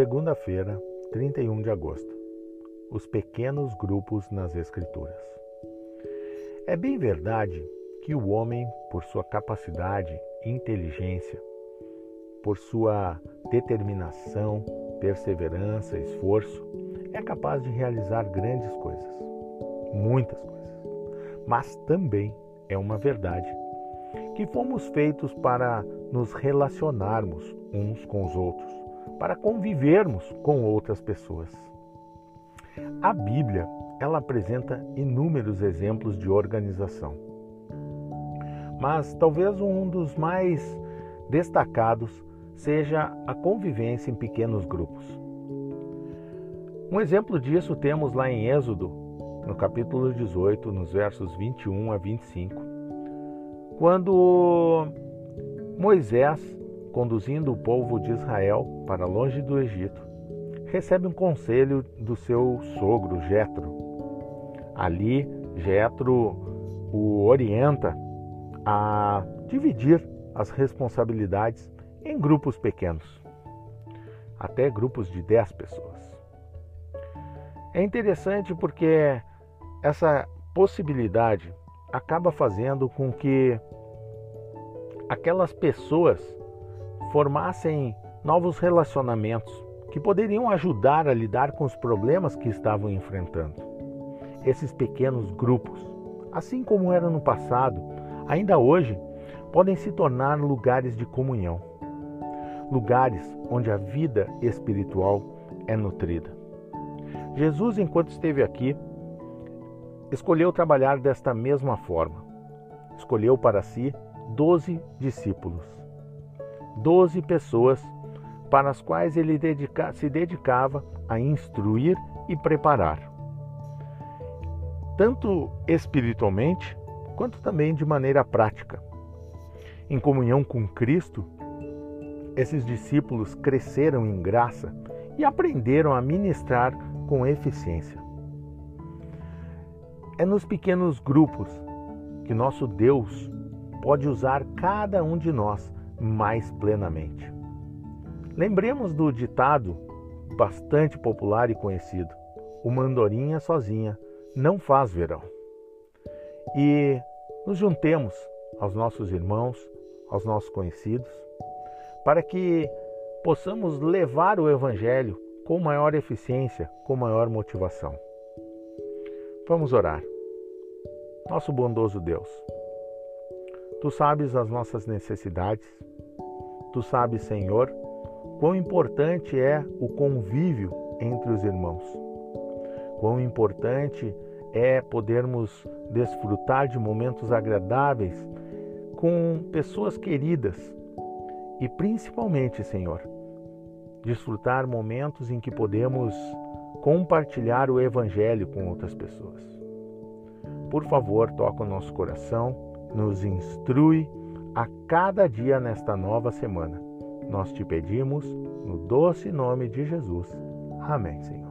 Segunda-feira, 31 de agosto. Os pequenos grupos nas Escrituras. É bem verdade que o homem, por sua capacidade e inteligência, por sua determinação, perseverança, esforço, é capaz de realizar grandes coisas, muitas coisas. Mas também é uma verdade que fomos feitos para nos relacionarmos uns com os outros, para convivermos com outras pessoas. A Bíblia, ela apresenta inúmeros exemplos de organização. Mas talvez um dos mais destacados seja a convivência em pequenos grupos. Um exemplo disso temos lá em Êxodo, no capítulo 18, nos versos 21 a 25, quando Moisés, conduzindo o povo de Israel para longe do Egito, recebe um conselho do seu sogro Jetro. Ali, Jetro o orienta a dividir as responsabilidades em grupos pequenos, até grupos de 10 pessoas. É interessante porque essa possibilidade acaba fazendo com que aquelas pessoas formassem novos relacionamentos que poderiam ajudar a lidar com os problemas que estavam enfrentando. Esses pequenos grupos, assim como era no passado, ainda hoje podem se tornar lugares de comunhão, lugares onde a vida espiritual é nutrida. Jesus, enquanto esteve aqui, escolheu trabalhar desta mesma forma. Escolheu para si doze discípulos, doze pessoas para as quais ele dedica, se dedicava a instruir e preparar, tanto espiritualmente quanto também de maneira prática. Em comunhão com Cristo, esses discípulos cresceram em graça e aprenderam a ministrar com eficiência. É nos pequenos grupos que nosso Deus pode usar cada um de nós mais plenamente. Lembremos do ditado bastante popular e conhecido: Uma andorinha sozinha não faz verão. E nos juntemos aos nossos irmãos, aos nossos conhecidos, para que possamos levar o Evangelho com maior eficiência, com maior motivação. Vamos orar. Nosso bondoso Deus, Tu sabes as nossas necessidades, Tu sabes, Senhor, quão importante é o convívio entre os irmãos, quão importante é podermos desfrutar de momentos agradáveis com pessoas queridas. E principalmente, Senhor, desfrutar momentos em que podemos compartilhar o Evangelho com outras pessoas. Por favor, toca o nosso coração nos instrui a cada dia nesta nova semana. Nós te pedimos, no doce nome de Jesus. Amém, Senhor.